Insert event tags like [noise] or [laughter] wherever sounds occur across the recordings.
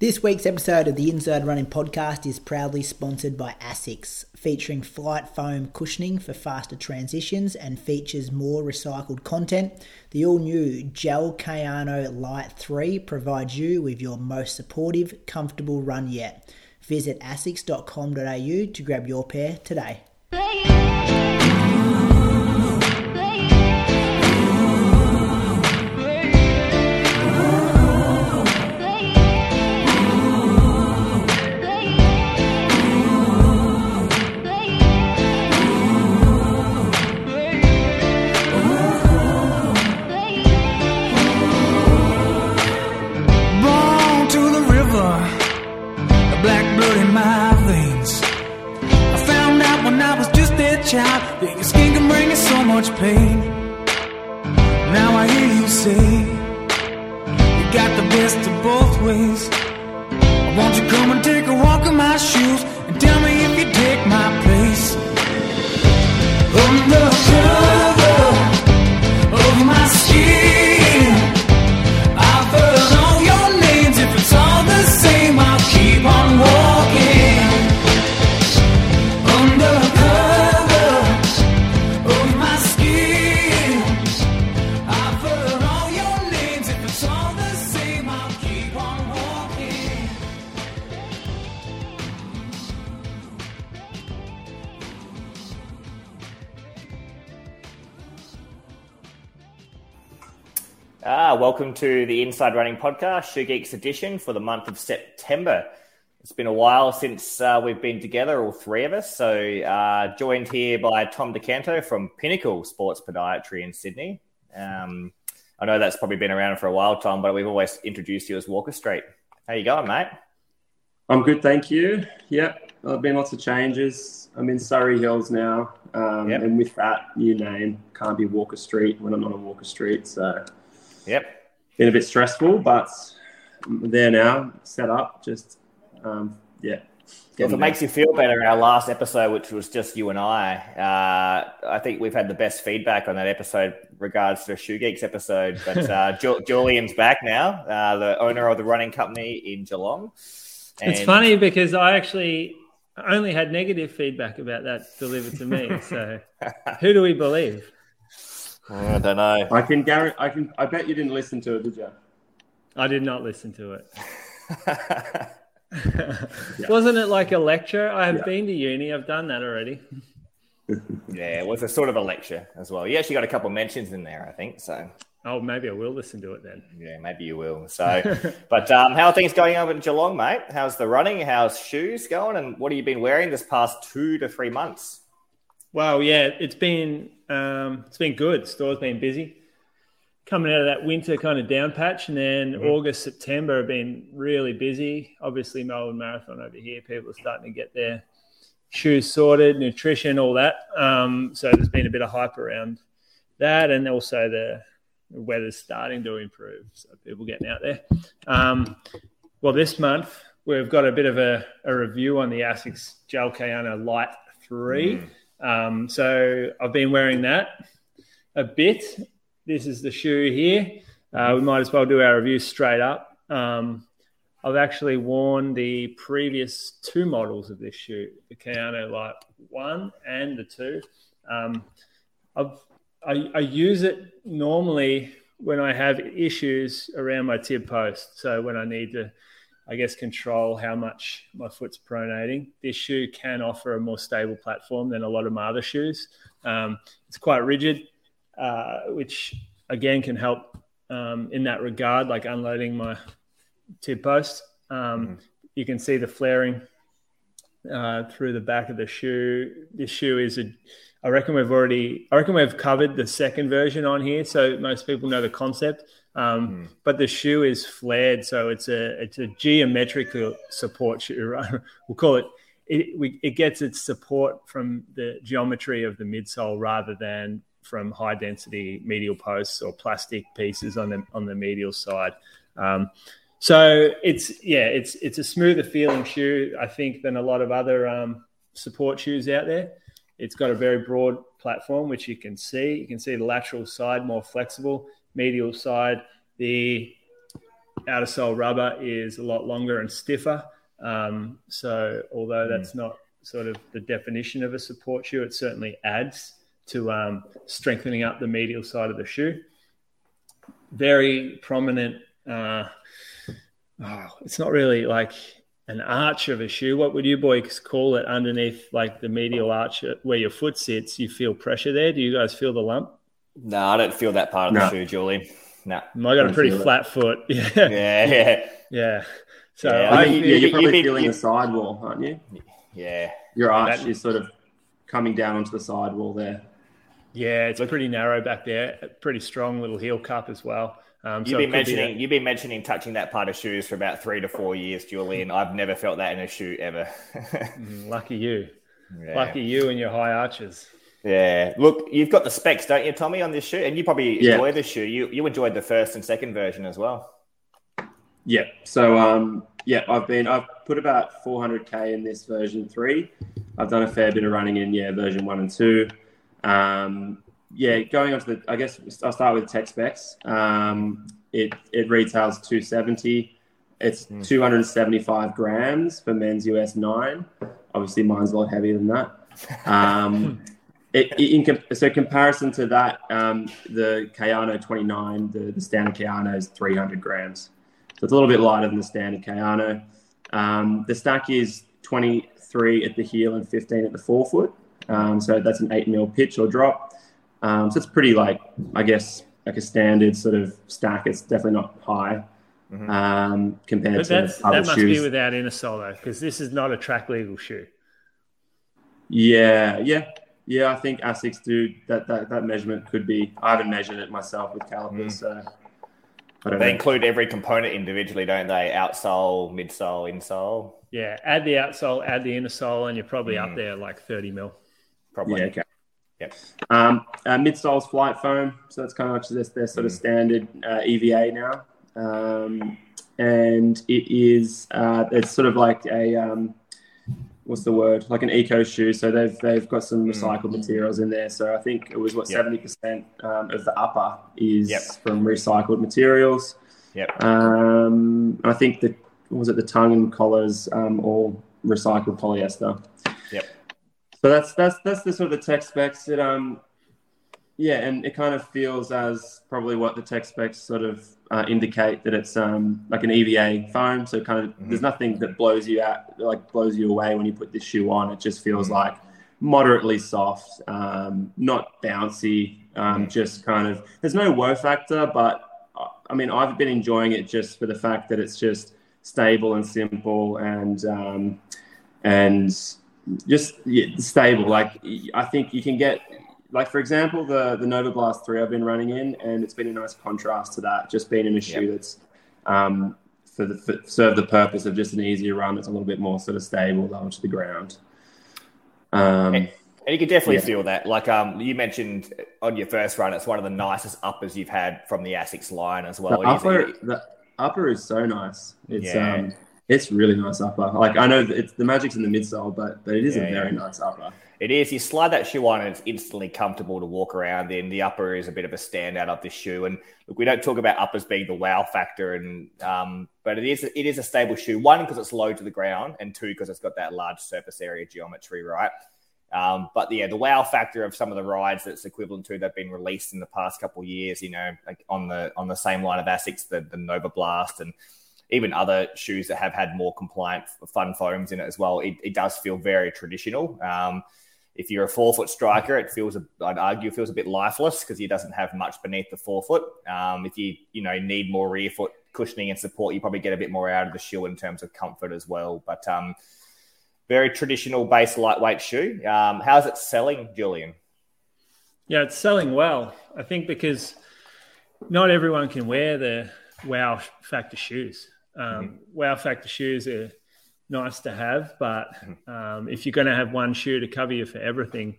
This week's episode of the Inside Running Podcast is proudly sponsored by ASICS, featuring flight foam cushioning for faster transitions and features more recycled content. The all new Gel Kayano Light 3 provides you with your most supportive, comfortable run yet. Visit asics.com.au to grab your pair today. Ah, welcome to the Inside Running Podcast, Shoe Geeks edition for the month of September. It's been a while since uh, we've been together, all three of us. So, uh, joined here by Tom DeCanto from Pinnacle Sports Podiatry in Sydney. Um, I know that's probably been around for a while, Tom, but we've always introduced you as Walker Street. How you going, mate? I'm good, thank you. Yep, there have been lots of changes. I'm in Surry Hills now, um, Yep. and with that new name, can't be Walker Street when I'm not on Walker Street. So, Yep. been a bit stressful, but I'm there now, set up. Just um, yeah. If getting it makes you feel better, our last episode, which was just you and I, uh, I think we've had the best feedback on that episode regards to the Shoe Geeks episode. But uh, [laughs] Ju- Julian's back now, uh, the owner of the running company in Geelong. And- It's funny because I actually only had negative feedback about that delivered to me. So [laughs] who do we believe? I don't know. I can guarantee. I can. I bet you didn't listen to it, did you? I did not listen to it. [laughs] [laughs] Wasn't it like a lecture? I have Yeah. been to uni. I've done that already. [laughs] yeah, it was a sort of a lecture as well. You actually got a couple of mentions in there, I think. So Oh, maybe I will listen to it then. yeah, maybe you will. So, but um, how are things going over in Geelong, mate? How's the running? How's shoes going? And what have you been wearing this past two to three months? Well, yeah, it's been um, it's been good. Store's been busy. Coming out of that winter kind of down patch, and then August, September have been really busy. Obviously, Melbourne Marathon over here, people are starting to get their shoes sorted, nutrition, all that. Um, so there's been a bit of hype around that, and also the weather's starting to improve, so people getting out there. Um, well, this month we've got a bit of a, a review on the Asics Gel Kayano Light Three. Um, so I've been wearing that a bit. This is the shoe here. Uh, we might as well do our review straight up. Um, I've actually worn the previous two models of this shoe, the Kayano Light One and the Two. Um, I've, I, I use it normally when I have issues around my tib post. So when I need to, I guess, control how much my foot's pronating, this shoe can offer a more stable platform than a lot of my other shoes. Um, it's quite rigid, uh, which again can help um, in that regard, like unloading my tib post. Um, You can see the flaring uh, through the back of the shoe. This shoe is a, I reckon we've already, I reckon we've covered the second version on here, so most people know the concept. Um, But the shoe is flared, so it's a it's a geometrical support shoe. [laughs] Right? We'll call it. It, we, it gets its support from the geometry of the midsole rather than from high density medial posts or plastic pieces on the on the medial side. Um, so it's yeah, it's it's a smoother feeling shoe, I think, than a lot of other um, support shoes out there. It's got a very broad platform, which you can see. You can see the lateral side more flexible, medial side. The outer sole rubber is a lot longer and stiffer. Um, so although Hmm. that's not sort of the definition of a support shoe, it certainly adds to um, strengthening up the medial side of the shoe. Very prominent. Uh, oh, it's not really like an arch of a shoe. What would you boys call it underneath like the medial arch where your foot sits? You feel pressure there. Do you guys feel the lump? No, I don't feel that part of No. the shoe, Julian. No. I got a pretty feel it. flat foot. Yeah, [laughs] Yeah, yeah, yeah. So Yeah, I, I think, yeah, you- you're probably you- feeling you- the sidewall, aren't you? yeah. Your arch That- is sort of coming down onto the sidewall there. yeah, it's pretty narrow back there. A pretty strong little heel cup as well. Um, You've it been could be mentioning you've been mentioning touching that part of shoes for about three to four years, Julian. I've never felt that in a shoe ever. [laughs] lucky you, yeah. lucky you and your high arches. Yeah. Look, you've got the specs, don't you, Tommy, on this shoe? And you probably Yeah. enjoy this shoe. You you enjoyed the first and second version as well. Yeah. So um, yeah, I've been I've put about 400k in this version three. I've done a fair bit of running in yeah version one and two. Um, yeah, going on to the I guess I'll start with tech specs. Um, it it retails 270. It's 275 grams for men's US nine. Obviously, mine's a lot heavier than that. Um, [laughs] it, in com- so comparison to that, um, the Kayano 29, the, the standard Kayano is 300 grams. So it's a little bit lighter than the standard Kayano. Um, the stack is 23 at the heel and 15 at the forefoot. Um, so that's an 8 mil pitch or drop. Um, so it's pretty like, I guess, like a standard sort of stack. It's definitely not high um, compared But to that's, other that must shoes. be without inner sole though, because this is not a track legal shoe. Yeah, yeah, yeah. I think Asics do that. That that measurement could be. I haven't measured it myself with calipers, so I don't They know. include every component individually, don't they? Outsole, midsole, insole. Yeah, add the outsole, add the inner sole, and you're probably Mm. up there like 30 mil. Probably. Yeah, okay. Yep. Um, uh, midsole's flight foam, so that's kind of just their sort of standard uh, EVA now, um, and it is uh, it's sort of like a um, what's the word like an eco shoe. So they've they've got some recycled materials in there. So I think it was what Yep. seventy percent um, of the upper is Yep. from recycled materials. Yep. Um, I think the was it the tongue and collars um, all recycled polyester. Yep. So that's that's that's the sort of the tech specs. It um yeah, and it kind of feels as probably what the tech specs sort of uh, indicate that it's um like an EVA foam. So kind of there's nothing that blows you out like blows you away when you put this shoe on. It just feels like moderately soft, um, not bouncy. Um, Just kind of there's no wow factor, but uh, I mean I've been enjoying it just for the fact that it's just stable and simple and um, and just yeah, stable. Like I think you can get, like for example, the the Nova Blast three I've been running in, and it's been a nice contrast to that. Just being in a shoe Yep. that's um, for the for, serve the purpose of just an easier run. It's a little bit more sort of stable, low to the ground. Um, And you can definitely Yeah. feel that. Like um, you mentioned on your first run, it's one of the nicest uppers you've had from the Asics line as well. Is- upper, the upper is so nice. It's Yeah. um, it's really nice upper. Like I know it's the magic's in the midsole, but but it is Yeah, a very nice upper. It is. You slide that shoe on, and it's instantly comfortable to walk around in. The upper is a bit of a standout of this shoe, and look, we don't talk about uppers being the wow factor, and um, but it is it is a stable shoe. One because it's low to the ground, and two because it's got that large surface area geometry, right? Um, but yeah, the wow factor of some of the rides that's equivalent to that've been released in the past couple of years, you know, like on the on the same line of Asics, the, the Nova Blast, and even other shoes that have had more compliant fun foams in it as well. It, it does feel very traditional. Um, if you're a forefoot striker, it feels, a, I'd argue, it feels a bit lifeless because he doesn't have much beneath the forefoot. Um, if you, you know, need more rear foot cushioning and support, you probably get a bit more out of the shoe in terms of comfort as well. But um, very traditional base lightweight shoe. Um, how's it selling, Julian? Yeah, it's selling well. I think because not everyone can wear the wow factor shoes. Um, Wow factor shoes are nice to have, but um, if you're going to have one shoe to cover you for everything,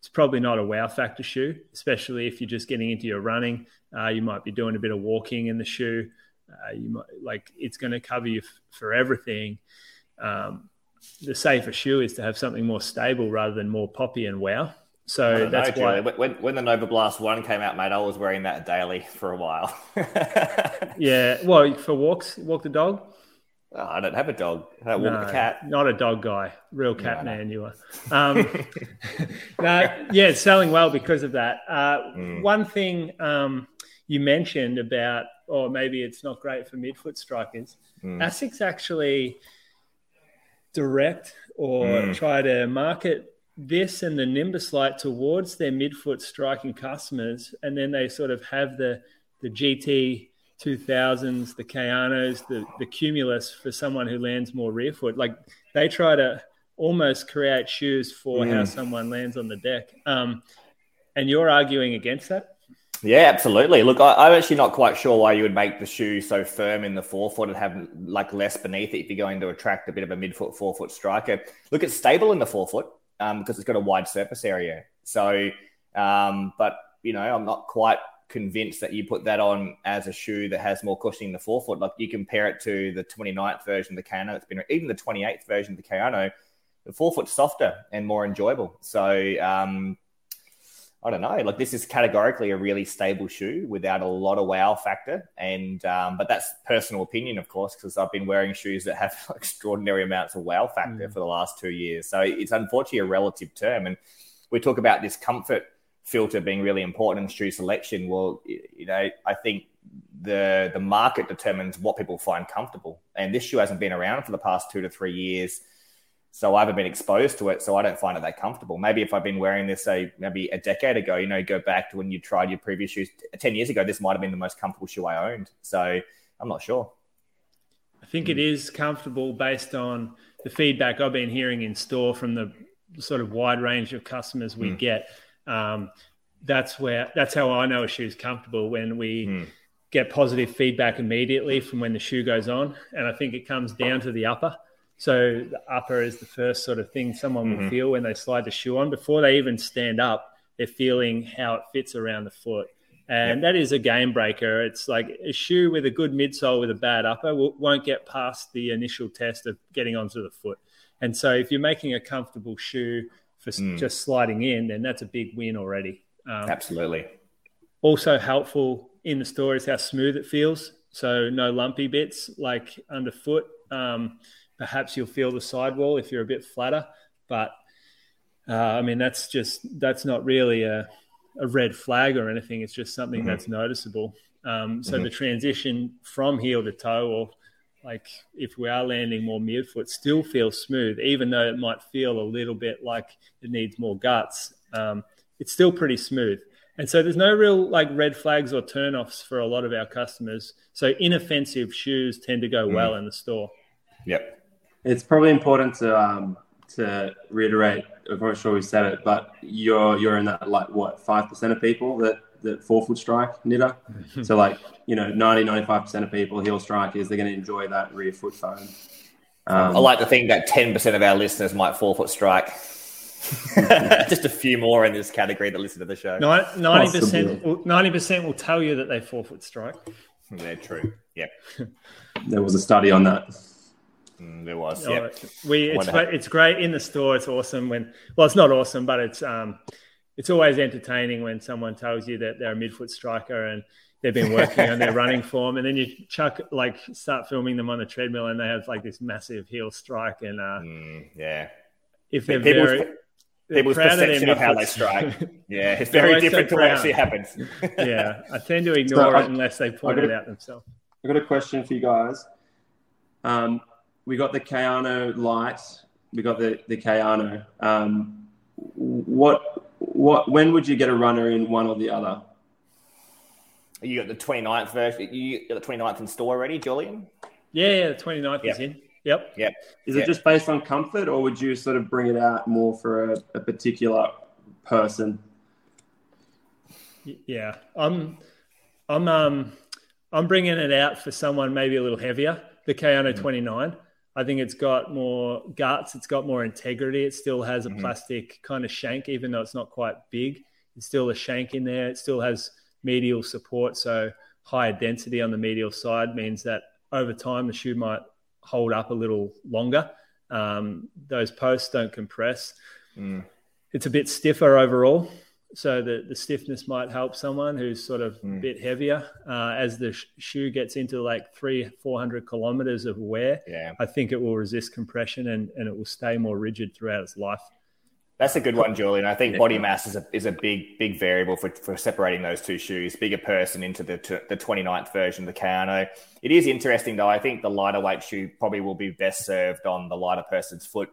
it's probably not a wow factor shoe, especially if you're just getting into your running. Uh, you might be doing a bit of walking in the shoe. Uh, you might like it's going to cover you f- for everything. Um, the safer shoe is to have something more stable rather than more poppy and wow. So that's know, why. When, when the Nova Blast One came out, mate, I was wearing that daily for a while. [laughs] yeah, well, for walks, walk the dog. Oh, I don't have a dog. I don't walk No, the cat. Not a dog guy, real cat No, no. man. You are. Um, [laughs] no, yeah, it's selling well because of that. Uh, Mm. One thing um, you mentioned about, or maybe it's not great for midfoot strikers. Mm. ASICs actually direct or Mm. try to market this and the Nimbus Light towards their midfoot striking customers, and then they sort of have the the GT 2000s, the Kayanos, the the Cumulus for someone who lands more rear foot. Like they try to almost create shoes for how someone lands on the deck. Um, and you're arguing against that. Yeah, absolutely. Look, I, I'm actually not quite sure why you would make the shoe so firm in the forefoot and have like less beneath it if you're going to attract a bit of a midfoot forefoot striker. Look, it's stable in the forefoot um, because it's got a wide surface area. So, um, but you know, I'm not quite convinced that you put that on as a shoe that has more cushioning in the forefoot. Like you compare it to the 29th version of the Kano, it's been even the 28th version of the Kayano, the forefoot's softer and more enjoyable. So, um, I don't know. Like this is categorically a really stable shoe without a lot of wow factor, and um, but that's personal opinion, of course, because I've been wearing shoes that have [laughs] extraordinary amounts of wow factor for the last two years. So it's unfortunately a relative term, and we talk about this comfort filter being really important in shoe selection. Well, you know, I think the the market determines what people find comfortable, and this shoe hasn't been around for the past two to three years. So I haven't been exposed to it, so I don't find it that comfortable. Maybe if I've been wearing this, say, maybe a decade ago, you know, go back to when you tried your previous shoes 10 years ago, this might have been the most comfortable shoe I owned. So I'm not sure. I think it is comfortable based on the feedback I've been hearing in store from the sort of wide range of customers we hmm. get. Um, that's where that's how I know a shoe's comfortable when we get positive feedback immediately from when the shoe goes on, and I think it comes down to the upper. So the upper is the first sort of thing someone will feel when they slide the shoe on before they even stand up. They're feeling how it fits around the foot. And that is a game breaker. It's like a shoe with a good midsole with a bad upper will, won't get past the initial test of getting onto the foot. And so if you're making a comfortable shoe for s just sliding in, then that's a big win already. Um, Absolutely. also helpful in the store is how smooth it feels. So no lumpy bits like underfoot. Um, perhaps you'll feel the sidewall if you're a bit flatter, but uh, I mean that's just that's not really a, a red flag or anything. It's just something that's noticeable. Um, so the transition from heel to toe, or like if we are landing more midfoot, still feels smooth, even though it might feel a little bit like it needs more guts. Um, it's still pretty smooth. And so there's no real like red flags or turnoffs for a lot of our customers. So inoffensive shoes tend to go well in the store. Yep. It's probably important to um, to reiterate. I'm not sure we said it, but you're you're in that like what five percent of people that that forefoot strike knitter. so [laughs] like you know 90 95 percent of people heel strikers they're going to enjoy that rear foot foam. Um, I like to think that 10% of our listeners might forefoot strike. [laughs] Just a few more in this category that listen to the show. Ninety percent, Possibly. ninety percent will tell you that they forefoot strike. They're true. Yeah, [laughs] there was a study on that. Mm, there was. Oh, Yep. We it's great, it's great in the store. It's awesome when well, it's not awesome, but it's um, it's always entertaining when someone tells you that they're a midfoot striker and they've been working on their [laughs] running form, and then you chuck like start filming them on the treadmill and they have like this massive heel strike, and uh, Mm, yeah. if they're People's- very they're People's proud of perception of how they strike. [laughs] Yeah. It's very always so different to what actually happens. [laughs] yeah, I tend to ignore So it unless they point it got- out themselves. I've got a question for you guys. Um, we got the Kayano light. We got the the Kayano. Um, what what when would you get a runner in one or the other? You got the 29th version. You got the 29th in store already, Julian? Yeah, yeah, the 29th is in. Yep. Yep. Is Yeah. it just based on comfort, or would you sort of bring it out more for a, a particular person? Yeah, I'm, I'm, um, I'm bringing it out for someone maybe a little heavier. The Kayano 29. I think it's got more guts. It's got more integrity. It still has a plastic kind of shank, even though it's not quite big. It's still a shank in there. It still has medial support, so higher density on the medial side means that over time the shoe might hold up a little longer. Um, those posts don't compress. it's a bit stiffer overall. So the, the stiffness might help someone who's sort of mm. a bit heavier. Uh, as the sh- shoe gets into like three, 400 kilometers of wear, yeah. I think it will resist compression and, and it will stay more rigid throughout its life. That's a good one, Julian. I think body mass is a, is a big, big variable for, for separating those two shoes. Bigger person into the, the 29th version of the Kayano. It is interesting, though. I think the lighter weight shoe probably will be best served on the lighter person's foot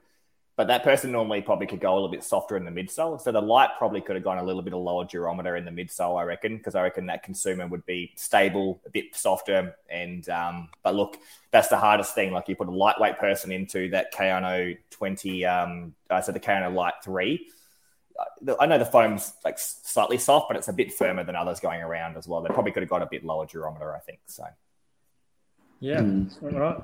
but that person normally probably could go a little bit softer in the midsole. So the light probably could have gone a little bit of lower durometer in the midsole, I reckon, because I reckon that consumer would be stable, a bit softer. And um, but look, that's the hardest thing. Like you put a lightweight person into that Kano 20, um, I uh, said the Kano Light 3. Uh, I know the foam's like slightly soft, but it's a bit firmer than others going around as well. They probably could have got a bit lower durometer, I think. So. Yeah, mm. all right.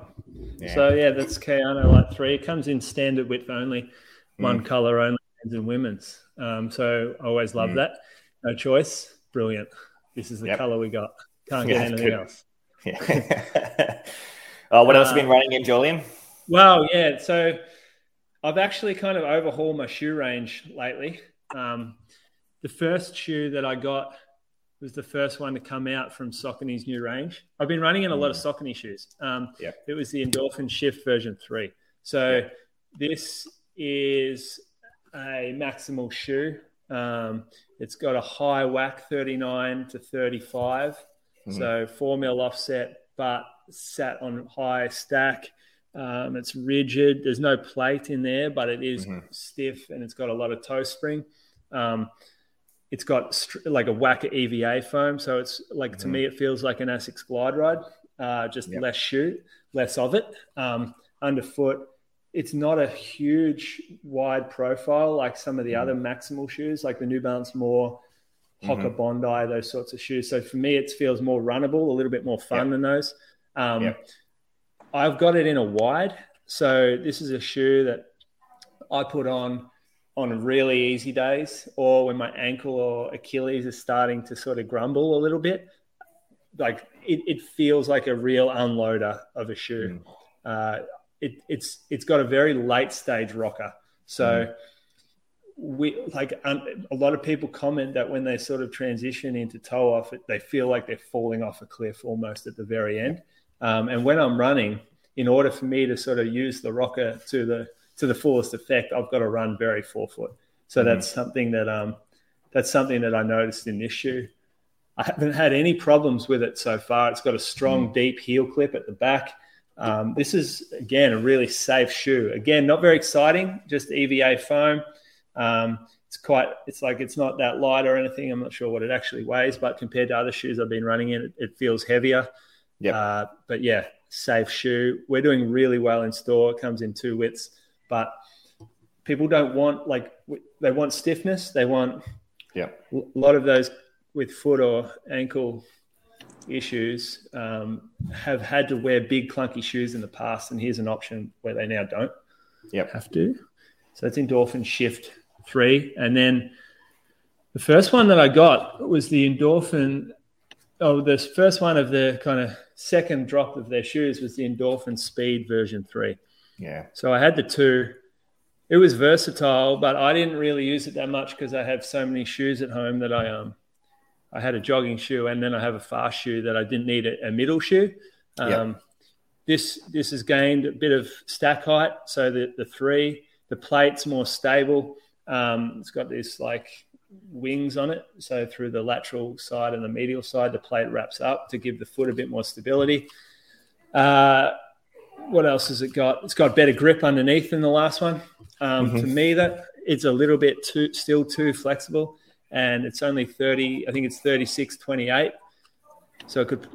Yeah. So yeah, that's Kayano Light Three. It comes in standard width only, one mm. color only, men's and women's. Um, so I always love mm. that. No choice, brilliant. This is the yep. color we got. Can't get yeah, anything good. else. Yeah. [laughs] oh, what else uh, have been running in, Julian? Well, yeah. So I've actually kind of overhauled my shoe range lately. Um, the first shoe that I got was the first one to come out from Saucony's new range. I've been running in a lot of mm. Saucony shoes. Um, yeah. It was the Endorphin Shift version three. So yeah. this is a maximal shoe. Um, it's got a high whack 39 to 35. Mm-hmm. So four mil offset, but sat on high stack. Um, it's rigid. There's no plate in there, but it is mm-hmm. stiff and it's got a lot of toe spring. Um, it's got like a whacker EVA foam. So it's like mm-hmm. to me, it feels like an Asics Glide Ride, uh, just yep. less shoe, less of it. Um, underfoot, it's not a huge wide profile like some of the mm-hmm. other maximal shoes, like the New Balance more Hoka mm-hmm. Bondi, those sorts of shoes. So for me, it feels more runnable, a little bit more fun yep. than those. Um, yep. I've got it in a wide. So this is a shoe that I put on on really easy days or when my ankle or Achilles is starting to sort of grumble a little bit, like it, it feels like a real unloader of a shoe. Mm. Uh, it, it's it's got a very late stage rocker. So mm. we like um, a lot of people comment that when they sort of transition into toe off, it, they feel like they're falling off a cliff almost at the very end. Um, and when I'm running, in order for me to sort of use the rocker to the to the fullest effect, I've got to run very forefoot. So mm-hmm. that's something that um, that's something that I noticed in this shoe. I haven't had any problems with it so far. It's got a strong, mm-hmm. deep heel clip at the back. Um, this is again a really safe shoe. Again, not very exciting, just EVA foam. Um, it's quite. It's like it's not that light or anything. I'm not sure what it actually weighs, but compared to other shoes I've been running in, it, it feels heavier. Yeah. Uh, but yeah, safe shoe. We're doing really well in store. It comes in two widths. But people don't want like they want stiffness. They want yeah a lot of those with foot or ankle issues um, have had to wear big clunky shoes in the past, and here's an option where they now don't yep. have to. So it's endorphin shift three, and then the first one that I got was the endorphin. Oh, this first one of the kind of second drop of their shoes was the endorphin speed version three. Yeah. So I had the two. It was versatile, but I didn't really use it that much because I have so many shoes at home that I um I had a jogging shoe and then I have a fast shoe that I didn't need a, a middle shoe. Um, yep. This this has gained a bit of stack height, so the the three the plate's more stable. Um, it's got this like wings on it, so through the lateral side and the medial side, the plate wraps up to give the foot a bit more stability. Uh, what else has it got? It's got better grip underneath than the last one. Um, mm-hmm. To me, that it's a little bit too still too flexible, and it's only thirty. I think it's thirty six twenty eight. So it could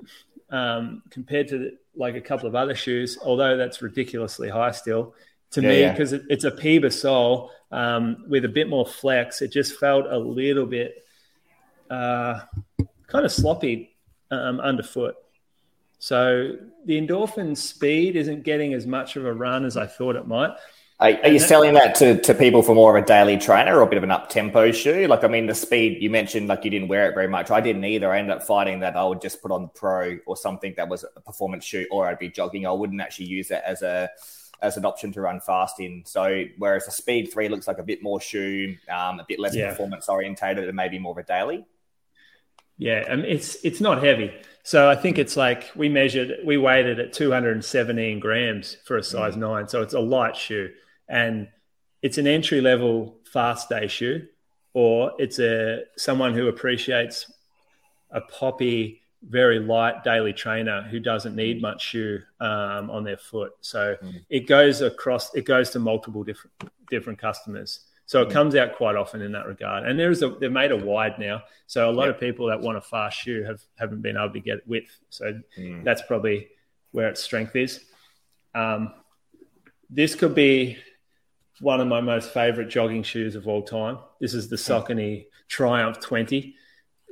um, compared to the, like a couple of other shoes, although that's ridiculously high still. To yeah, me, because yeah. it, it's a PEBA sole um, with a bit more flex, it just felt a little bit uh, kind of sloppy um, underfoot. So the endorphin speed isn't getting as much of a run as I thought it might. Are, are you selling that to, to people for more of a daily trainer or a bit of an up tempo shoe? Like, I mean, the speed you mentioned, like you didn't wear it very much. I didn't either. I ended up finding that I would just put on the pro or something that was a performance shoe, or I'd be jogging. I wouldn't actually use it as a as an option to run fast in. So whereas the Speed Three looks like a bit more shoe, um, a bit less Yeah. performance orientated, and maybe more of a daily. Yeah, and it's it's not heavy. So I think it's like we measured, we weighed it at 217 grams for a size mm. nine. So it's a light shoe, and it's an entry level fast day shoe, or it's a someone who appreciates a poppy, very light daily trainer who doesn't need mm. much shoe um, on their foot. So mm. it goes across, it goes to multiple different different customers. So it comes out quite often in that regard. And there's a they've made a wide now. So a lot of people that want a fast shoe have haven't been able to get width. So hmm. that's probably where its strength is. Um, this could be one of my most favorite jogging shoes of all time. This is the hmm. Saucony Triumph 20.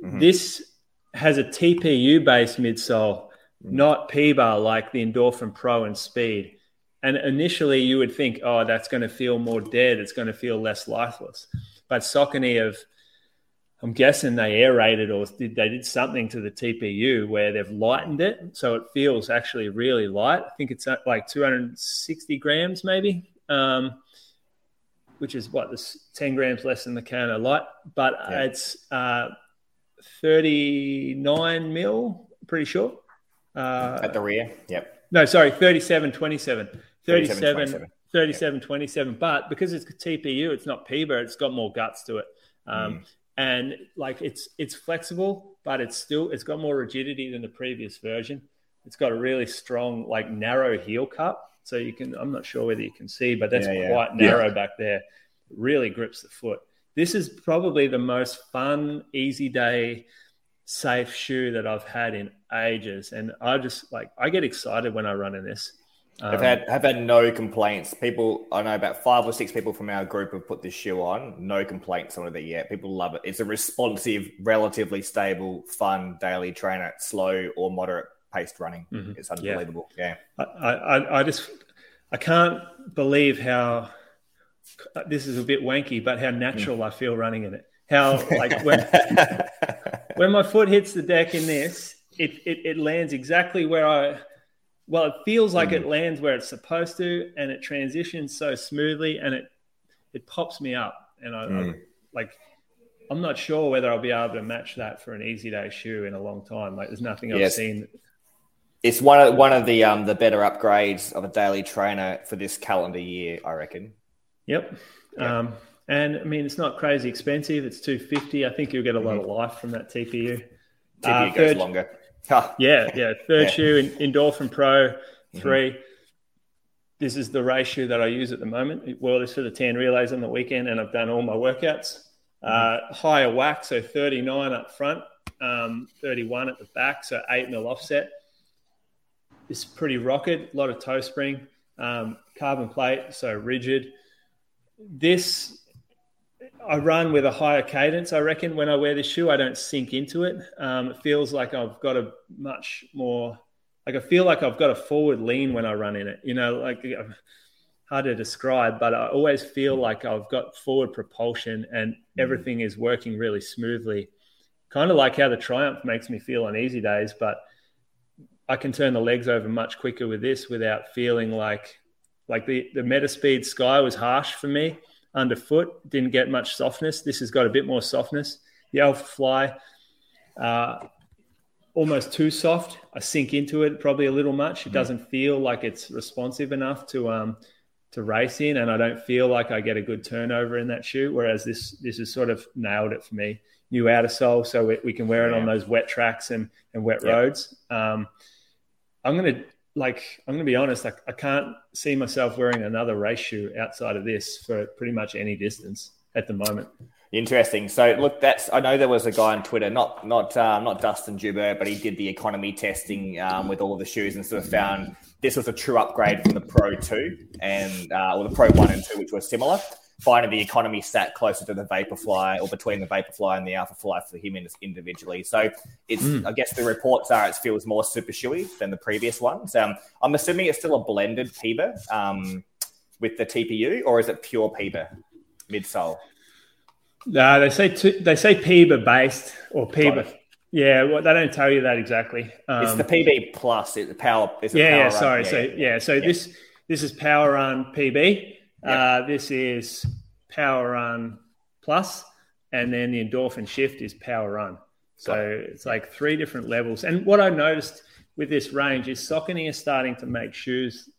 Mm-hmm. This has a TPU based midsole, hmm. not P-bar like the Endorphin Pro and Speed. And initially, you would think, oh, that's going to feel more dead. It's going to feel less lifeless. But Saucony have, I'm guessing they aerated or did, they did something to the TPU where they've lightened it. So it feels actually really light. I think it's like 260 grams, maybe, um, which is what, this 10 grams less than the Kano Light. But Yeah. it's uh, 39 mil, pretty sure. Uh, At the rear, yep. no, sorry, 37, 27. 37, 27. 37, 27. But because it's TPU, it's not PBA, it's got more guts to it. Um, And like it's it's flexible, but it's still it's got more rigidity than the previous version. It's got a really strong, like narrow heel cup. So you can I'm not sure whether you can see, but that's Yeah, yeah. quite narrow back there. Really grips the foot. This is probably the most fun, easy day safe shoe that I've had in ages. And I just like I get excited when I run in this. I've Um, had have had no complaints. People, I know about five or six people from our group have put this shoe on. No complaints on it yet. People love it. It's a responsive, relatively stable, fun daily trainer, slow or moderate paced running. Mhm. It's unbelievable. Yeah. I, I, I just I can't believe how this is a bit wanky, but how natural I feel running in it. How like when [laughs] when my foot hits the deck in this, it it, it lands exactly where I. Well, it feels like it lands where it's supposed to, and it transitions so smoothly, and it it pops me up, and I, I like. I'm not sure whether I'll be able to match that for an easy day shoe in a long time. Like, there's nothing I've Yes. seen. It's one of one of the um the better upgrades of a daily trainer for this calendar year, I reckon. Yep. Um, and I mean, it's not crazy expensive. It's two fifty. I think you'll get a lot of life from that TPU. TPU Uh, goes third- longer. Ha. Yeah, yeah. Third Yeah. shoe in Endorphin Pro 3 This is the race shoe that I use at the moment. Wore this for the ten relays on the weekend, and I've done all my workouts. Uh, higher whack, so thirty nine up front, um, thirty one at the back, so eight mil offset. It's pretty rocket. A lot of toe spring, um, carbon plate, so rigid. This I run with a higher cadence. I reckon when I wear this shoe, I don't sink into it. Um, it feels like I've got a much more, like I feel like I've got a forward lean when I run in it. You know, like hard to describe, but I always feel like I've got forward propulsion and everything is working really smoothly. Kind of like how the Triumph makes me feel on easy days, but I can turn the legs over much quicker with this without feeling like like the the Metaspeed Sky was harsh for me underfoot. Didn't get much softness. This has got a bit more softness. The Alpha Fly, uh, almost too soft. I sink into it probably a little much. It doesn't feel like it's responsive enough to um to race in, and I don't feel like I get a good turnover in that shoe. Whereas this this has sort of nailed it for me. New outer sole, so we, we can wear it on those wet tracks and and wet Yeah. roads. Um, I'm gonna like I'm gonna be honest. Like I can't see myself wearing another race shoe outside of this for pretty much any distance at the moment. Interesting. So look, that's I know there was a guy on Twitter, not not um, not Dustin Joubert, but he did the economy testing um, with all of the shoes and sort of found this was a true upgrade from the Pro Two and uh, or the Pro One and Two, which were similar. Finding the economy sat closer to the Vaporfly or between the Vaporfly and the Alpha Fly for him in- individually. So it's I guess the reports are it feels more super shoey than the previous ones. Um, I'm assuming it's still a blended PEBA um, with the TPU, or is it pure PEBA midsole? No, they say two, they say PEBA based or PEBA. Yeah, well, they don't tell you that exactly. Um, It's the PB plus. It's the power. It's yeah, power yeah. run. Sorry. so yeah, so this this is Power Run PB. Uh, this is Power Run Plus, and then the Endorphin Shift is Power Run. So it's like three different levels. And what I noticed with this range is Saucony is starting to make shoes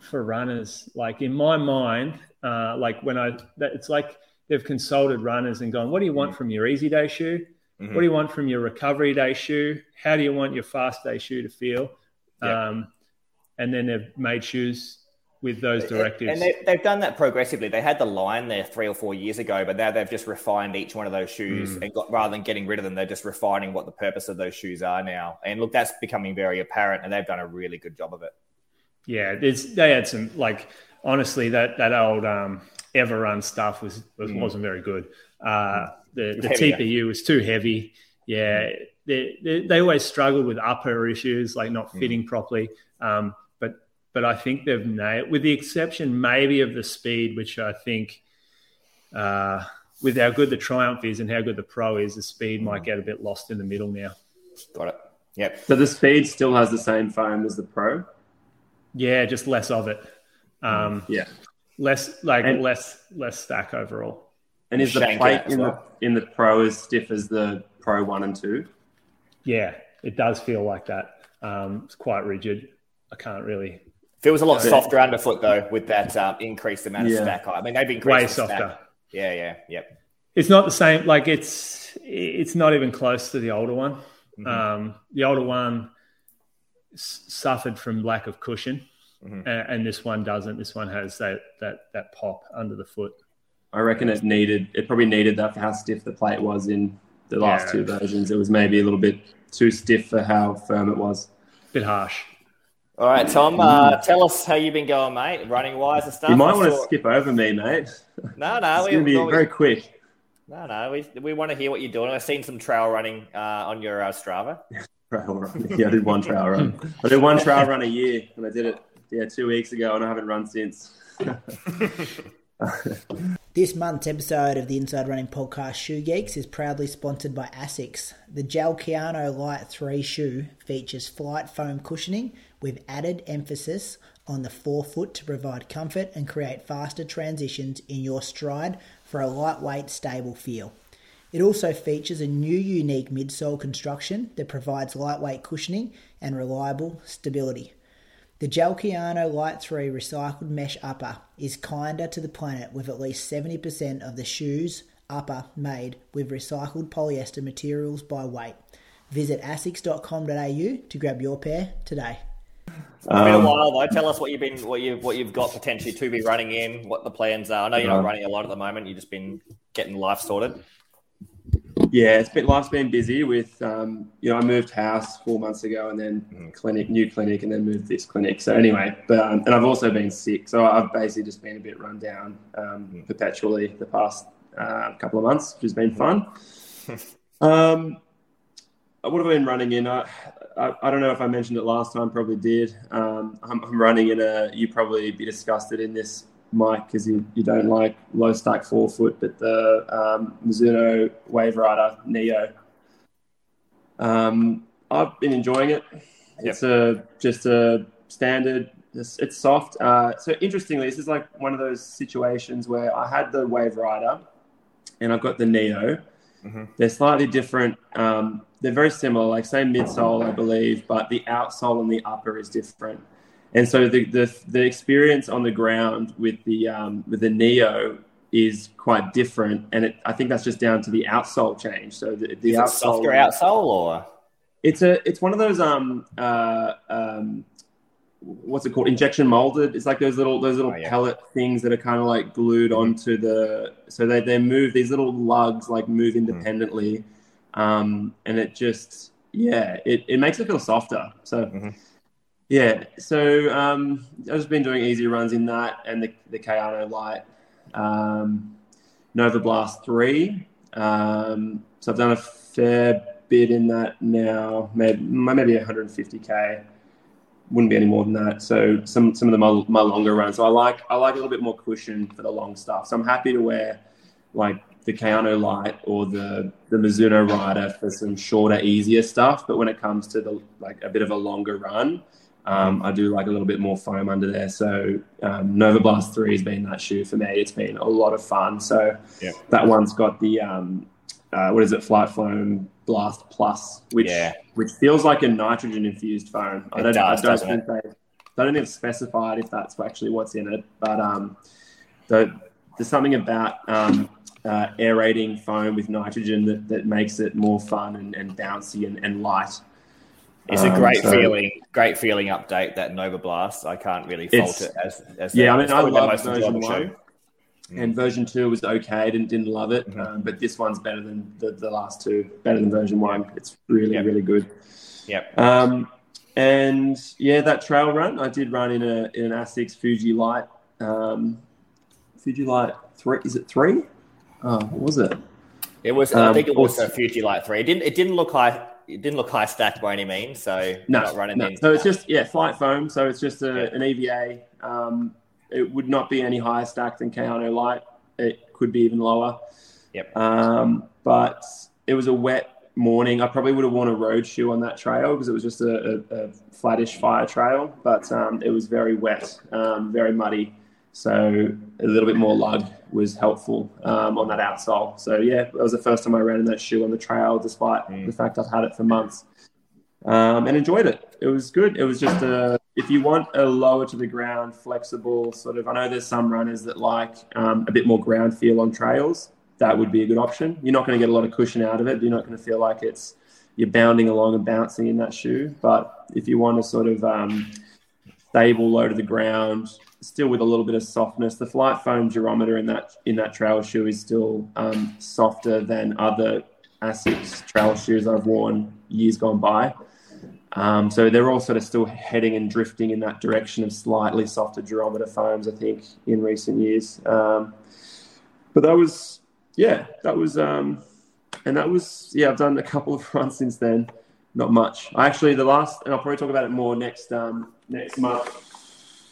for runners. Like in my mind, uh, like when I, that, it's like they've consulted runners and gone, what do you want from your easy day shoe? What do you want from your recovery day shoe? How do you want your fast day shoe to feel? Yeah. Um, and then they've made shoes with those directives. And they, they've done that progressively. They had the line there three or four years ago, but now they've just refined each one of those shoes Hmm. and got rather than getting rid of them, they're just refining what the purpose of those shoes are now. And look, that's becoming very apparent, and they've done a really good job of it. Yeah, they had some like honestly that that old um, Everun stuff was, was wasn't very good. Uh, the the. TPU was too heavy. Yeah, they, they they always struggled with upper issues like not fitting properly. Um, but but I think they've nailed, with the exception maybe of the speed, which I think. Uh, with how good the Triumph is and how good the Pro is, the speed might get a bit lost in the middle now. Got it. Yep. So the speed still has the same foam as the Pro. Yeah, just less of it. Um, Yeah. less like And- less less stack overall. And is the Shank plate in well. the in the Pro as stiff as the Pro One and Two? Yeah, it does feel like that. Um, it's quite rigid. I can't really Feels a lot Yeah. softer underfoot though, with that um, increased amount of Yeah. stack height. I mean, they've increased way the softer. Stack. Yeah, yeah, yep. It's not the same. Like it's it's not even close to the older one. Mm-hmm. Um, the older one s- suffered from lack of cushion, Mhm. a- and, this one doesn't. This one has that that that pop under the foot. I reckon it needed it probably needed that for how stiff the plate was in the last Yeah. two versions. It was maybe a little bit too stiff for how firm it was. Bit harsh. All right, Tom, uh, tell us how you've been going, mate, running wise and stuff. You might I want to skip over me, mate. No, no, it's we, going to be we- very quick. no, no. We, we want to hear what you're doing. I've seen some trail running uh, on your uh, Strava. [laughs] Trail run. Yeah, I did one trail run. I did one trail run a year, and I did it yeah two weeks ago, and I haven't run since. [laughs] [laughs] This month's episode of the Inside Running Podcast Shoe Geeks is proudly sponsored by ASICS. The Gel Kayano Light 3 shoe features flight foam cushioning with added emphasis on the forefoot to provide comfort and create faster transitions in your stride for a lightweight, stable feel. It also features a new unique midsole construction that provides lightweight cushioning and reliable stability. The Kayano Light 3 recycled mesh upper is kinder to the planet with at least 70% of the shoe's upper made with recycled polyester materials by weight. Visit asics.com.au to grab your pair today. It's been a while though. Tell us what you've been, what you've, what you've got potentially to be running in, what the plans are. I know you're not Uh, running a lot at the moment. You've just been getting life sorted. Yeah, it's been life's been busy with um, you know I moved house four months ago and then clinic, new clinic, and then moved this clinic. So anyway, but um, and I've also been sick, so I've basically just been a bit run down um, perpetually the past uh, couple of months, which has been fun. [laughs] um, what have I been running in? I, I, I don't know if I mentioned it last time. Probably did. Um, I'm, I'm running in a. You probably be disgusted in this, Mike, because you, you don't like low stack forefoot, but the um, Mizuno Wave Rider Neo. Um, I've been enjoying it. It's a just a standard. It's, it's soft. Uh, so interestingly, this is like one of those situations where I had the Wave Rider, and I've got the Neo. They're slightly different. Um, they're very similar, like same midsole, I believe, but the outsole and the upper is different. And so the the, the experience on the ground with the um, with the Neo is quite different, and it, I think that's just down to the outsole change. So the, the outsole, softer outsole or? it's a it's one of those um uh um what's it called injection molded it's like those little those little Oh, yeah. pellet things that are kind of like glued onto the so they, they move these little lugs like move independently um and it just yeah it, it makes it feel softer so Mhm. Yeah so um i've just been doing easy runs in that and the, the Kayano light um nova blast 3 um so i've done a fair bit in that now maybe maybe 150k wouldn't be any more than that. So some some of the my, my longer runs. So I like I like a little bit more cushion for the long stuff. So I'm happy to wear like the Kayano Light or the the Mizuno Rider for some shorter, easier stuff. But when it comes to the like a bit of a longer run, Um, I do like a little bit more foam under there. So um, Nova Blast 3 has been that shoe for me. It's been a lot of fun. So Yeah. that one's got the, um, uh, what is it, Flight Foam Blast Plus, which Yeah. which feels like a nitrogen infused foam. I don't, does, I don't think they, they don't even specified if that's actually what's in it. But um, the, there's something about um, uh, aerating foam with nitrogen that, that makes it more fun and, and bouncy and, and light. It's a Um, great so- feeling, great feeling update that Novablast. I can't really fault it as, as Yeah, I mean, I love version one. And version two was okay. Didn't didn't love it, Mm-hmm. um, but this one's better than the, the last two. Better than version one. It's really Yeah. really good. Yep. Um, and yeah, that trail run I did run in a in an Asics Fuji Lite. Um, Fuji Lite three is it three? Oh, what was it? It was. I Um, think it was a Fuji Lite Three. It didn't. It didn't look high. It didn't look high stacked by any means. So No, not running no. So it's just yeah, FlyteFoam. So it's just a, Yeah. an EVA. Um, it would not be any higher stacked than Kayano Lite. It could be even lower. Yep. Um, but it was a wet morning. I probably would have worn a road shoe on that trail because it was just a, a, a flattish fire trail. But um, it was very wet, um, very muddy. So a little bit more lug was helpful um, on that outsole. So yeah, it was the first time I ran in that shoe on the trail, despite Mm. the fact I've had it for months um, and enjoyed it. It was good. It was just a if you want a lower to the ground, flexible sort of. I know there's some runners that like um, a bit more ground feel on trails. That would be a good option. You're not going to get a lot of cushion out of it. You're not going to feel like it's you're bounding along and bouncing in that shoe. But if you want to sort of um, stable, low to the ground, still with a little bit of softness, the FlyteFoam durometer in that in that trail shoe is still um, softer than other Asics trail shoes I've worn years gone by. Um, so they're all sort of still heading and drifting in that direction of slightly softer durometer foams, I think, in recent years. Um, but that was, yeah, that was, um, and that was, yeah, I've done a couple of [laughs] runs since then. Not much. I actually, the last, and I'll probably talk about it more next um, next month.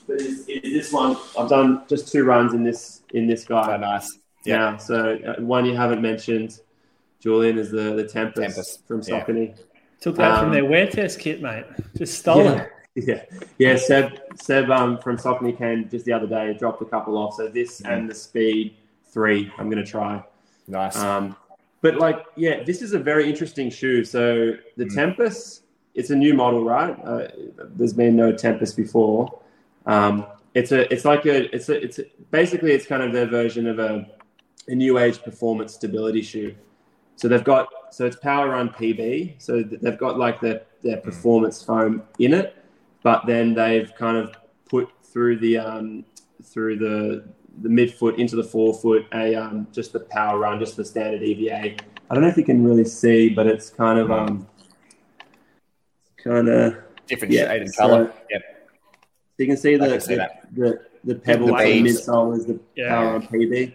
But is, is this one? I've done just two runs in this in this guy. So nice. Yeah. So uh, one you haven't mentioned, Julian, is the the Tempus, Tempus, from yeah. Saucony. Took that from Um, their wear test kit, mate. Just stole Yeah, it. [laughs] yeah, yeah. Seb, Seb um, from Saucony came just the other day, dropped a couple off. So this Mm-hmm. and the Speed Three, I'm going to try. Nice. Um, but like, yeah, this is a very interesting shoe. So the Mm. Tempus, it's a new model, right? Uh, there's been no Tempus before. Um, it's a, it's like a, it's a, it's a, basically it's kind of their version of a, a new age performance stability shoe. So they've got, so it's PWRRUN PB. So they've got like their their performance foam in it, but then they've kind of put through the um, through the the midfoot into the forefoot a um, just the Power Run, just the standard EVA. I don't know if you can really see, but it's kind of um, kind of Different yeah, shade and so- color. Yep. so you can see the can see the, that. the, the pebble The the midsole is the Yeah. PWRRUN PB.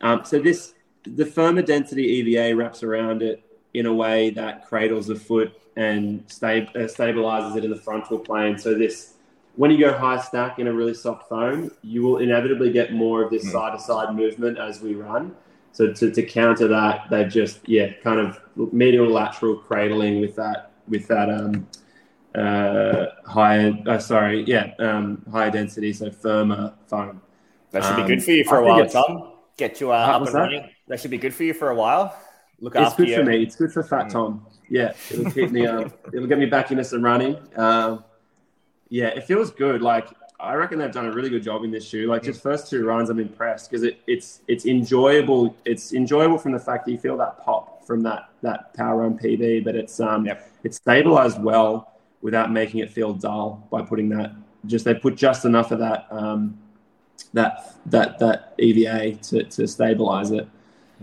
Um, so this the firmer density EVA wraps around it in a way that cradles the foot and sta- uh, stabilizes it in the frontal plane. So this when you go high stack in a really soft foam, you will inevitably get more of this side to side movement as we run. So to, to counter that, they've just yeah kind of medial lateral cradling with that with that um, uh, higher uh, sorry yeah um, higher density so firmer foam. That should be Um, good for you for I a while, Tom. Get you uh, Uh, up and that? running. That should be good for you for a while. Look It's good you. for me. It's good for Fat Tom. Yeah, it'll keep me. Um, [laughs] it'll get me back into some running. Um, yeah, it feels good. Like I reckon they've done a really good job in this shoe. Like just first two runs, I'm impressed because it, it's it's enjoyable. It's enjoyable from the fact that you feel that pop from that that PWRRUN PB, but it's um Yep. It's stabilized well without making it feel dull by putting that. Just they put just enough of that um, that that that EVA to, to stabilize it.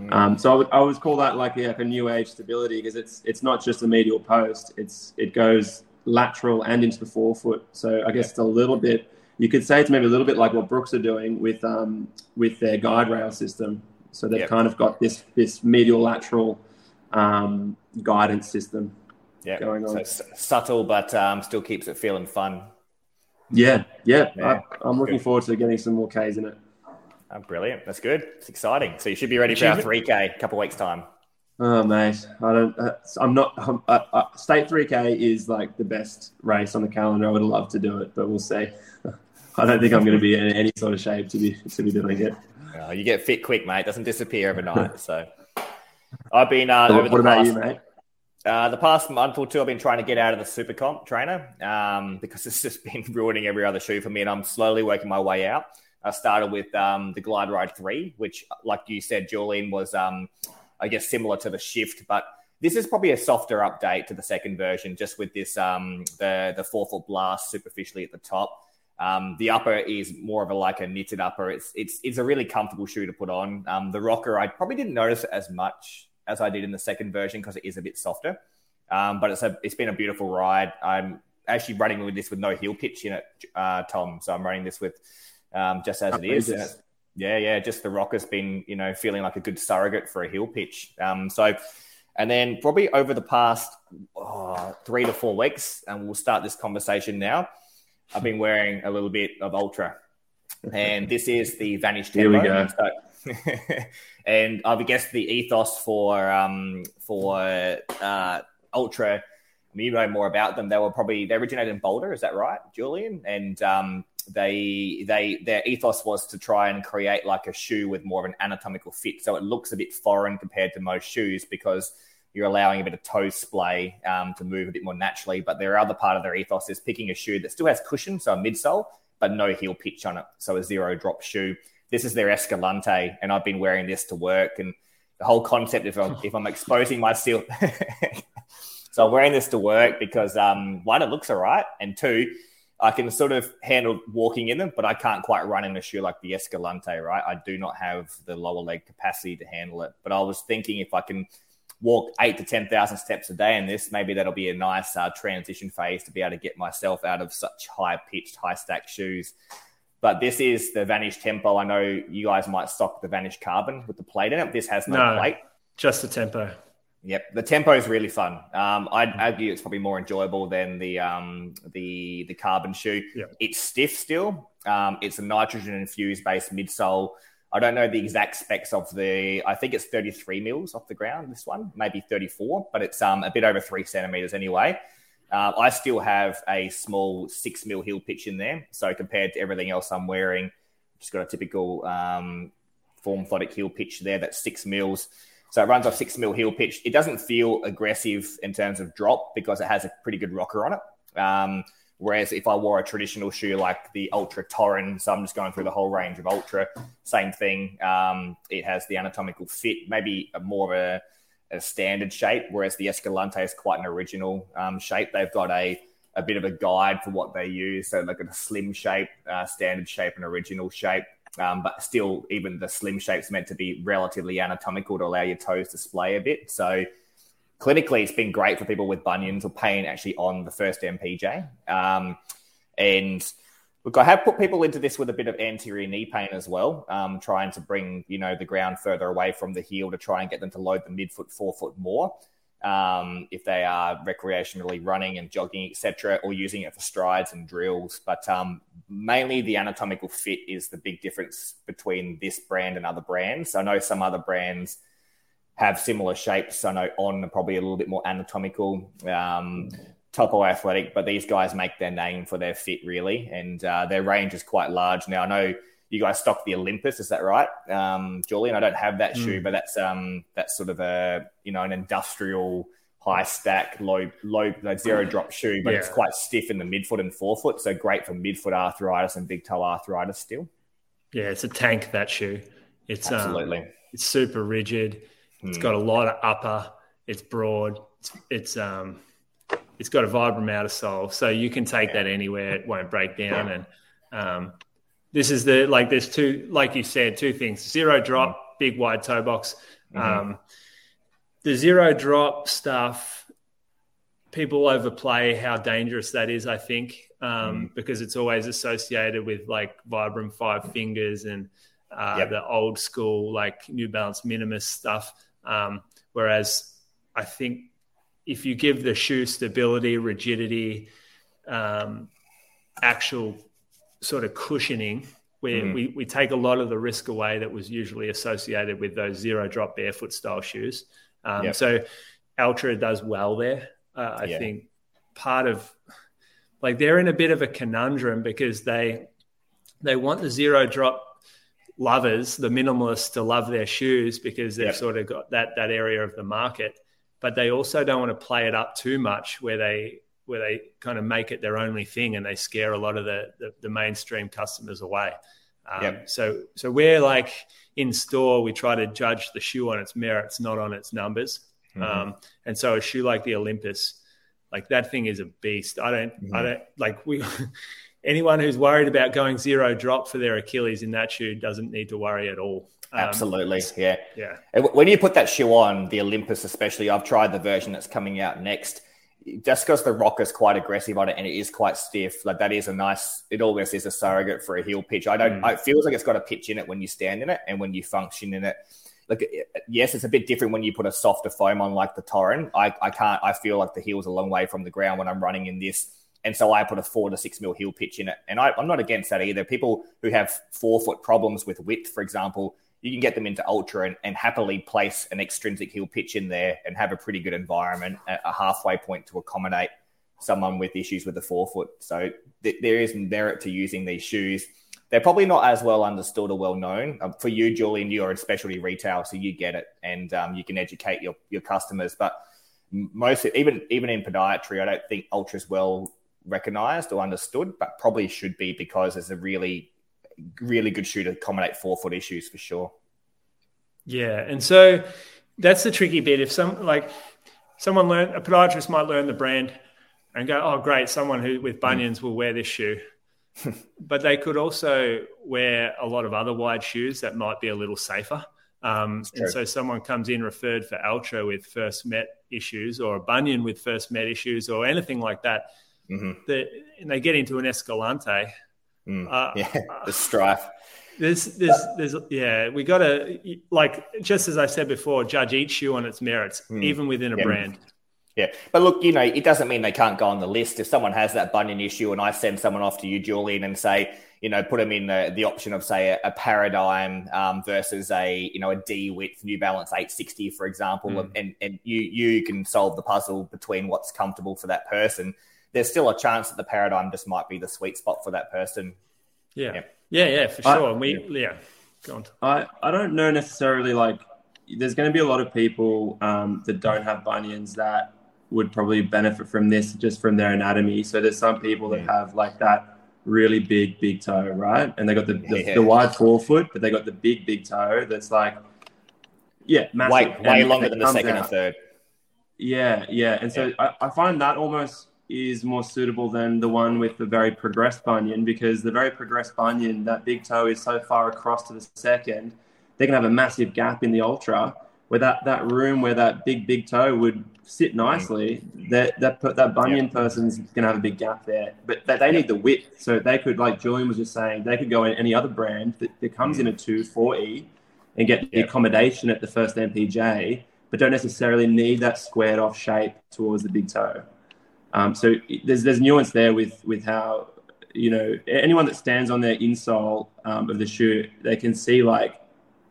Um, so I would, I would call that like, yeah, like a new age stability because it's it's not just a medial post. It's it goes lateral and into the forefoot. So I guess it's a little bit. You could say it's maybe a little bit like what Brooks are doing with um, with their guide rail system. So they've Yep. kind of got this this medial lateral um, guidance system. Yeah. going on. So subtle, but um, still keeps it feeling fun. Yeah, yeah. Yeah. I, I'm looking forward to getting some more Ks in it. Oh, brilliant. That's good. It's exciting. So you should be ready for our 3K a couple weeks' time. Oh mate, I don't. Uh, I'm not. I'm, uh, uh, State 3K is like the best race on the calendar. I would love to do it, but we'll see. [laughs] I don't think I'm going to be in any sort of shape to be to be doing it. Oh, you get fit quick, mate. It doesn't disappear overnight. so, I've been uh, over the what about you, mate? Uh, the past month or two, I've been trying to get out of the super comp trainer um, [laughs] because it's just been ruining every other shoe for me, and I'm slowly working my way out. I started with um, the Glide Ride 3, which, like you said, Julian, was, um, I guess, similar to the Shift, but this is probably a softer update to the second version, just with this um, the the four foot blast superficially at the top. Um, the upper is more of a like a knitted upper. It's it's it's a really comfortable shoe to put on. Um, the rocker, I probably didn't notice it as much as I did in the second version because it is a bit softer. Um, but it's a it's been a beautiful ride. I'm actually running with this with no heel pitch in it, uh, Tom. So I'm running this with um, just as it is. It's- yeah, yeah. Just the rock has been you know feeling like a good surrogate for a heel pitch. Um, so. And then probably over the past oh, three to four weeks, and we'll start this conversation now. I've been wearing a little bit of Altra, and this is the Vanish Here we go. So- [laughs] and I've guessed the ethos for um, for uh, Altra. I you know more about them. They were probably they originated in Boulder. Is that right, Julian? And um, they they their ethos was to try and create like a shoe with more of an anatomical fit, so it looks a bit foreign compared to most shoes because you're allowing a bit of toe splay um, to move a bit more naturally. But their other part of their ethos is picking a shoe that still has cushion, so a midsole, but no heel pitch on it, so a zero drop shoe. This is their Escalante, and I've been wearing this to work. And the whole concept, if I'm, [laughs] if I'm exposing my seal, [laughs] so I'm wearing this to work because um, one, it looks all right, and two, I can sort of handle walking in them, but I can't quite run in a shoe like the Escalante, right? I do not have the lower leg capacity to handle it. But I was thinking if I can walk eight to 10,000 steps a day in this, maybe that'll be a nice uh, transition phase to be able to get myself out of such high pitched, high stack shoes. But this is the Vanish Tempo. I know you guys might stock the Vanish Carbon with the plate in it. This has no, No. plate. Just the tempo. Yep, the tempo is really fun. Um, I'd argue it's probably more enjoyable than the um, the the carbon shoe. Yep. It's stiff still. Um, it's a nitrogen infused based midsole. I don't know the exact specs of the. I think it's 33 mils off the ground. This one, maybe 34, but it's um, a bit over three centimeters anyway. Uh, I still have a small six mil heel pitch in there. So compared to everything else I'm wearing, just got a typical um, form photic heel pitch there. That's six mils. So it runs off six mil heel pitch. It doesn't feel aggressive in terms of drop because it has a pretty good rocker on it. Um, whereas if I wore a traditional shoe like the Altra Torin, so I'm just going through the whole range of Altra, same thing. Um, it has the anatomical fit, maybe a more of a, a standard shape, whereas the Escalante is quite an original um, shape. They've got a a bit of a guide for what they use. So got a slim shape, uh, standard shape, and original shape. Um, but still, even the slim shape's meant to be relatively anatomical to allow your toes to splay a bit. So clinically, it's been great for people with bunions or pain actually on the first MPJ. Um, and look, I have put people into this with a bit of anterior knee pain as well, um, trying to bring you know the ground further away from the heel to try and get them to load the midfoot, forefoot more. Um, if they are recreationally running and jogging, etc., or using it for strides and drills, but um, mainly the anatomical fit is the big difference between this brand and other brands. I know some other brands have similar shapes. I know On are probably a little bit more anatomical, um, Topo Athletic, but these guys make their name for their fit really, and uh, their range is quite large. Now I know you guys stock the Olympus, is that right, um, Julian? I don't have that shoe, but that's um, that's sort of a you know an industrial high stack, low low like zero drop shoe, but it's quite stiff in the midfoot and forefoot, so great for midfoot arthritis and big toe arthritis still. Yeah, it's a tank that shoe. It's um, Absolutely. it's super rigid. It's Hmm. got a lot of upper. It's broad. It's, it's um it's got a Vibram outer sole, so you can take that anywhere. It won't break down. And um, this is the like there's two like you said two things: zero drop, big wide toe box. Um, the zero drop stuff, people overplay how dangerous that is. I think um, because it's always associated with like Vibram Five Fingers and uh, Yep. the old school like New Balance Minimus stuff. Um, whereas I think if you give the shoe stability, rigidity, um, actual sort of cushioning, we, we, we take a lot of the risk away that was usually associated with those zero drop barefoot style shoes. Um, Yep. So Altra does well there. Uh, I Yeah. think part of like they're in a bit of a conundrum because they they want the zero drop lovers, the minimalists, to love their shoes because they've Yep. sort of got that that area of the market, but they also don't want to play it up too much where they where they kind of make it their only thing and they scare a lot of the the, the mainstream customers away. Um, Yep. So so we're like in store, we try to judge the shoe on its merits, not on its numbers. Um, and so a shoe like the Olympus, like that thing is a beast. I don't, I don't like we. [laughs] anyone who's worried about going zero drop for their Achilles in that shoe doesn't need to worry at all. Um, Absolutely, yeah. Yeah. When you put that shoe on, the Olympus especially, I've tried the version that's coming out next. Just because the rock is quite aggressive on it and it is quite stiff, like that is a nice. It almost is a surrogate for a heel pitch. I don't. It feels like it's got a pitch in it when you stand in it and when you function in it. Like yes, it's a bit different when you put a softer foam on like the Torin. I, I can't. I feel like the heel's a long way from the ground when I'm running in this. And so I put a four to six mil heel pitch in it. And I, I'm not against that either. People who have four foot problems with width, for example, you can get them into Altra and, and happily place an extrinsic heel pitch in there and have a pretty good environment, a, halfway point to accommodate someone with issues with the forefoot. So th- there is merit to using these shoes. They're probably not as well understood or well known. Um, for you, Julian, you're in specialty retail, so you get it and um, you can educate your, your customers. But most, even even in podiatry, I don't think Altra is well recognized or understood, but probably should be because it's a really, really good shoe to accommodate four foot issues for sure. Yeah, and so that's the tricky bit. If some like someone learn a podiatrist might learn the brand and go, "Oh, great! Someone who with bunions will wear this shoe," [laughs] but they could also wear a lot of other wide shoes that might be a little safer. Um, and so someone comes in referred for Altra with first met issues or a bunion with first met issues or anything like that. Mhm. The, and they get into an Escalante. Mm. Uh, Yeah, the strife. there's, there's, there's, yeah, we got to, like, just as I said before, judge each shoe on its merits, even within a Yeah. brand. Yeah, but look, you know, it doesn't mean they can't go on the list. If someone has that bunion issue, and I send someone off to you, Julian, and say, you know, put them in the, the option of say a, a paradigm um, versus a you know a D width New Balance 860, for example, and and you you can solve the puzzle between what's comfortable for that person. There's still a chance that the paradigm just might be the sweet spot for that person. Yeah. Yeah. Yeah. Yeah, for I- sure. and we, yeah. Go on. I, I don't know necessarily like there's going to be a lot of people um, that don't have bunions that would probably benefit from this just from their anatomy. So there's some people that have like that really big big toe, right? And they got the, the, Yeah. the wide forefoot, but they got the big big toe that's like yeah, massive. Way way longer than the comes second and third. Yeah, yeah. And so I, I find that almost is more suitable than the one with the very progressed bunion because the very progressed bunion, that big toe is so far across to the second, they can have a massive gap in the Altra where that, that room where that big, big toe would sit nicely, mm. that that, per- that bunion person's going to have a big gap there. But they, they need the width. So they could, like Julian was just saying, they could go in any other brand that, that comes in a mm. 2, 4E and get the accommodation at the first MPJ, but don't necessarily need that squared off shape towards the big toe. Um, so there's there's nuance there with with how you know anyone that stands on their insole um, of the shoe, they can see like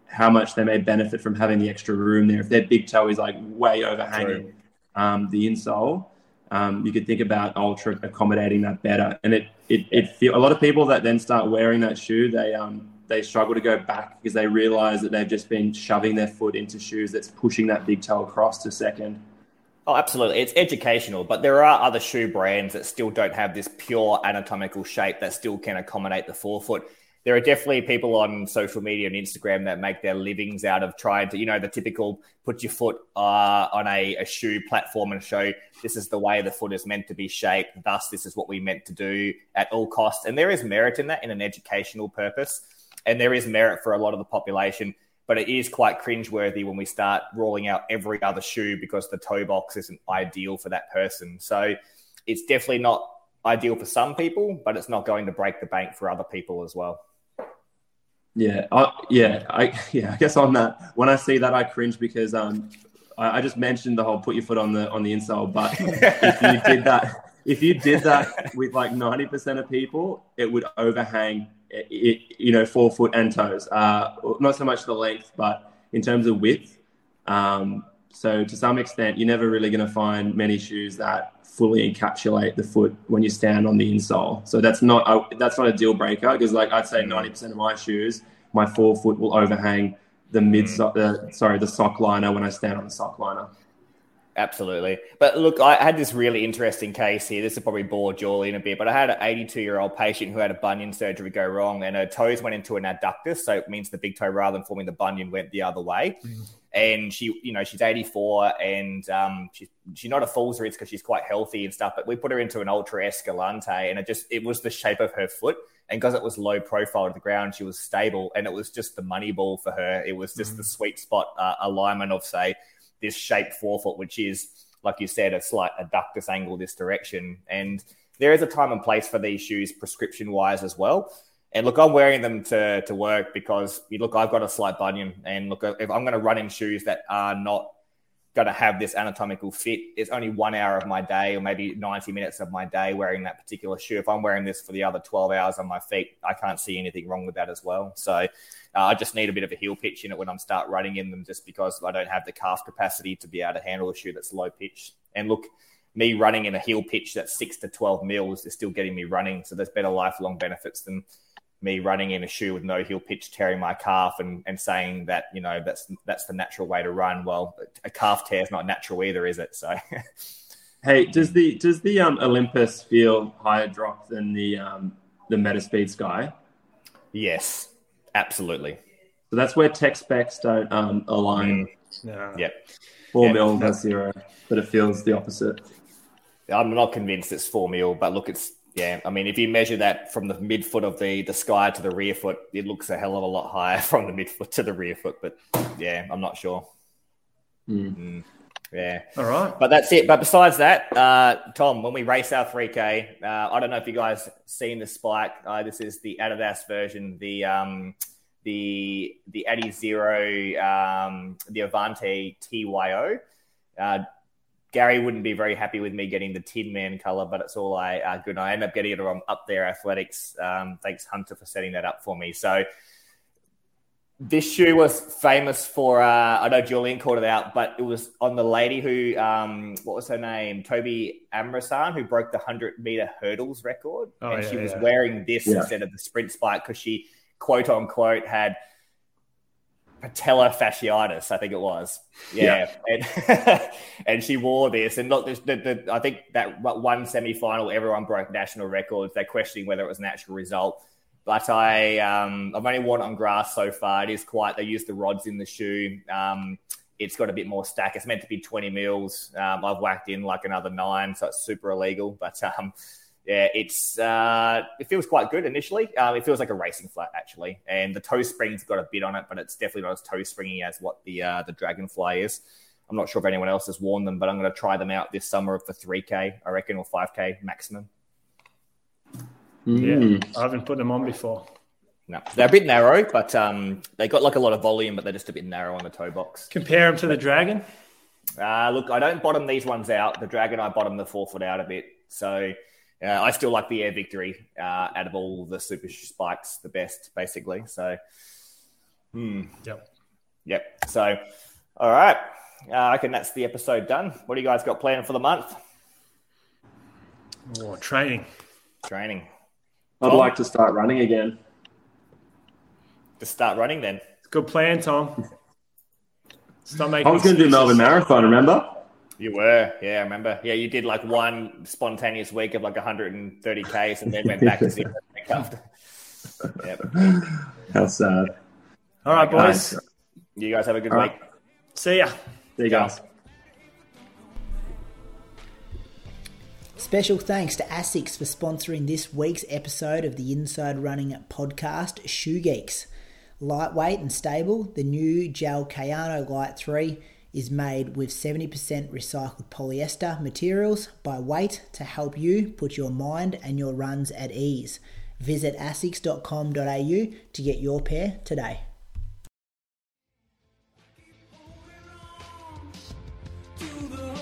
how much they may benefit from having the extra room there. If their big toe is like way overhanging um, the insole, um, you could think about Altra accommodating that better. And it it, it feel a lot of people that then start wearing that shoe, they um they struggle to go back because they realize that they've just been shoving their foot into shoes that's pushing that big toe across to second. Oh, absolutely. It's educational, but there are other shoe brands that still don't have this pure anatomical shape that still can accommodate the forefoot. There are definitely people on social media and Instagram that make their livings out of trying to, you know, the typical put your foot uh, on a, a shoe platform and show this is the way the foot is meant to be shaped. Thus, this is what we meant to do at all costs. And there is merit in that in an educational purpose. And there is merit for a lot of the population but it is quite cringeworthy when we start rolling out every other shoe because the toe box isn't ideal for that person. So it's definitely not ideal for some people, but it's not going to break the bank for other people as well. Yeah, I, yeah, I yeah. I guess on that, when I see that, I cringe because um, I, I just mentioned the whole put your foot on the on the insole. But if you [laughs] did that, if you did that with like ninety percent of people, it would overhang, you know, forefoot and toes. Uh, not so much the length, but in terms of width. Um, So to some extent, you're never really going to find many shoes that fully encapsulate the foot when you stand on the insole. So that's not a, that's not a deal breaker because like I'd say 90% of my shoes, my forefoot will overhang the mid so- uh, sorry the sock liner when I stand on the sock liner. Absolutely. But look, I had this really interesting case here. This will probably bore Julian a bit, but I had an 82 year old patient who had a bunion surgery go wrong and her toes went into an adductus. So it means the big toe, rather than forming the bunion, went the other way. Mm. And she, you know, she's 84 and um, she's, she's not a fool's risk because she's quite healthy and stuff. But we put her into an Altra Escalante and it just, it was the shape of her foot. And because it was low profile to the ground, she was stable and it was just the money ball for her. It was just mm. the sweet spot uh, alignment of, say, this shape forefoot, which is, like you said, a slight adductus angle this direction. And there is a time and place for these shoes prescription wise as well. And look, I'm wearing them to, to work because look, I've got a slight bunion. And look, if I'm going to run in shoes that are not going to have this anatomical fit. It's only one hour of my day, or maybe 90 minutes of my day wearing that particular shoe. If I'm wearing this for the other 12 hours on my feet, I can't see anything wrong with that as well. So uh, I just need a bit of a heel pitch in it when I'm start running in them, just because I don't have the calf capacity to be able to handle a shoe that's low pitch. And look, me running in a heel pitch that's six to 12 mils is still getting me running. So there's better lifelong benefits than me running in a shoe with no heel pitch, tearing my calf, and, and saying that you know that's that's the natural way to run. Well, a calf tear is not natural either, is it? So, [laughs] hey, does the does the um, Olympus feel higher drop than the um, the Metaspeed Sky? Yes, absolutely. So that's where tech specs don't um, align. Mm. No. Yep. Four yep. mil, that's zero, but it feels the opposite. I'm not convinced it's four mil, but look, it's yeah, I mean, if you measure that from the midfoot of the, the sky to the rear foot, it looks a hell of a lot higher [laughs] from the midfoot to the rear foot. But yeah, I'm not sure. Mm. Mm, yeah. All right. But that's it. But besides that, uh, Tom, when we race our 3K, uh, I don't know if you guys seen the spike. Uh, this is the Adidas version, the um, the the Adizero, um, the Avanti TYO. Gary wouldn't be very happy with me getting the Tin Man color, but it's all I uh, good. I end up getting it on up there athletics. Um, thanks Hunter for setting that up for me. So this shoe was famous for. Uh, I know Julian called it out, but it was on the lady who, um, what was her name, Tobi Amusan, who broke the hundred meter hurdles record, oh, and yeah, she was yeah. wearing this yeah. instead of the sprint spike because she quote unquote had patellar fasciitis, I think it was. Yeah, yeah. And, [laughs] and, she wore this. And look, the, the, I think that one semi final, everyone broke national records. They're questioning whether it was an actual result. But I, um, I've only worn it on grass so far. It is quite. They use the rods in the shoe. Um, it's got a bit more stack. It's meant to be 20 mils. Um, I've whacked in like another nine, so it's super illegal. But um, yeah, it's uh, it feels quite good initially. Um, it feels like a racing flat actually, and the toe spring's got a bit on it, but it's definitely not as toe springy as what the uh, the Dragonfly is. I'm not sure if anyone else has worn them, but I'm going to try them out this summer for 3K, I reckon, or 5K maximum. Mm. Yeah, I haven't put them on before. No, they're a bit narrow, but um, they got like a lot of volume, but they're just a bit narrow on the toe box. Compare them to the Dragon. Uh, look, I don't bottom these ones out. The Dragon, I bottom the forefoot out a bit. So uh, I still like the Air Victory uh, out of all the super spikes the best, basically. So, hmm. yep, yep. So, all right, uh, I reckon that's the episode done. What do you guys got planned for the month? Oh, training, training. I'd Tom? like to start running again. To start running, then. Good plan, Tom. Stop making. I was going to do Melbourne Marathon. Remember? You were, yeah, I remember. Yeah, you did like one spontaneous week of like 130 Ks and then went back to zero [laughs] after. Yep. How sad. All right, boys. You guys have a good All week. Right. See ya. See you guys. Special thanks to ASICS for sponsoring this week's episode of the Inside Running podcast, Shoe Geeks. Lightweight and stable, the new Gel Kayano Lite 3 is made with 70% recycled polyester materials by weight to help you put your mind and your runs at ease. Visit asics.com.au to get your pair today. To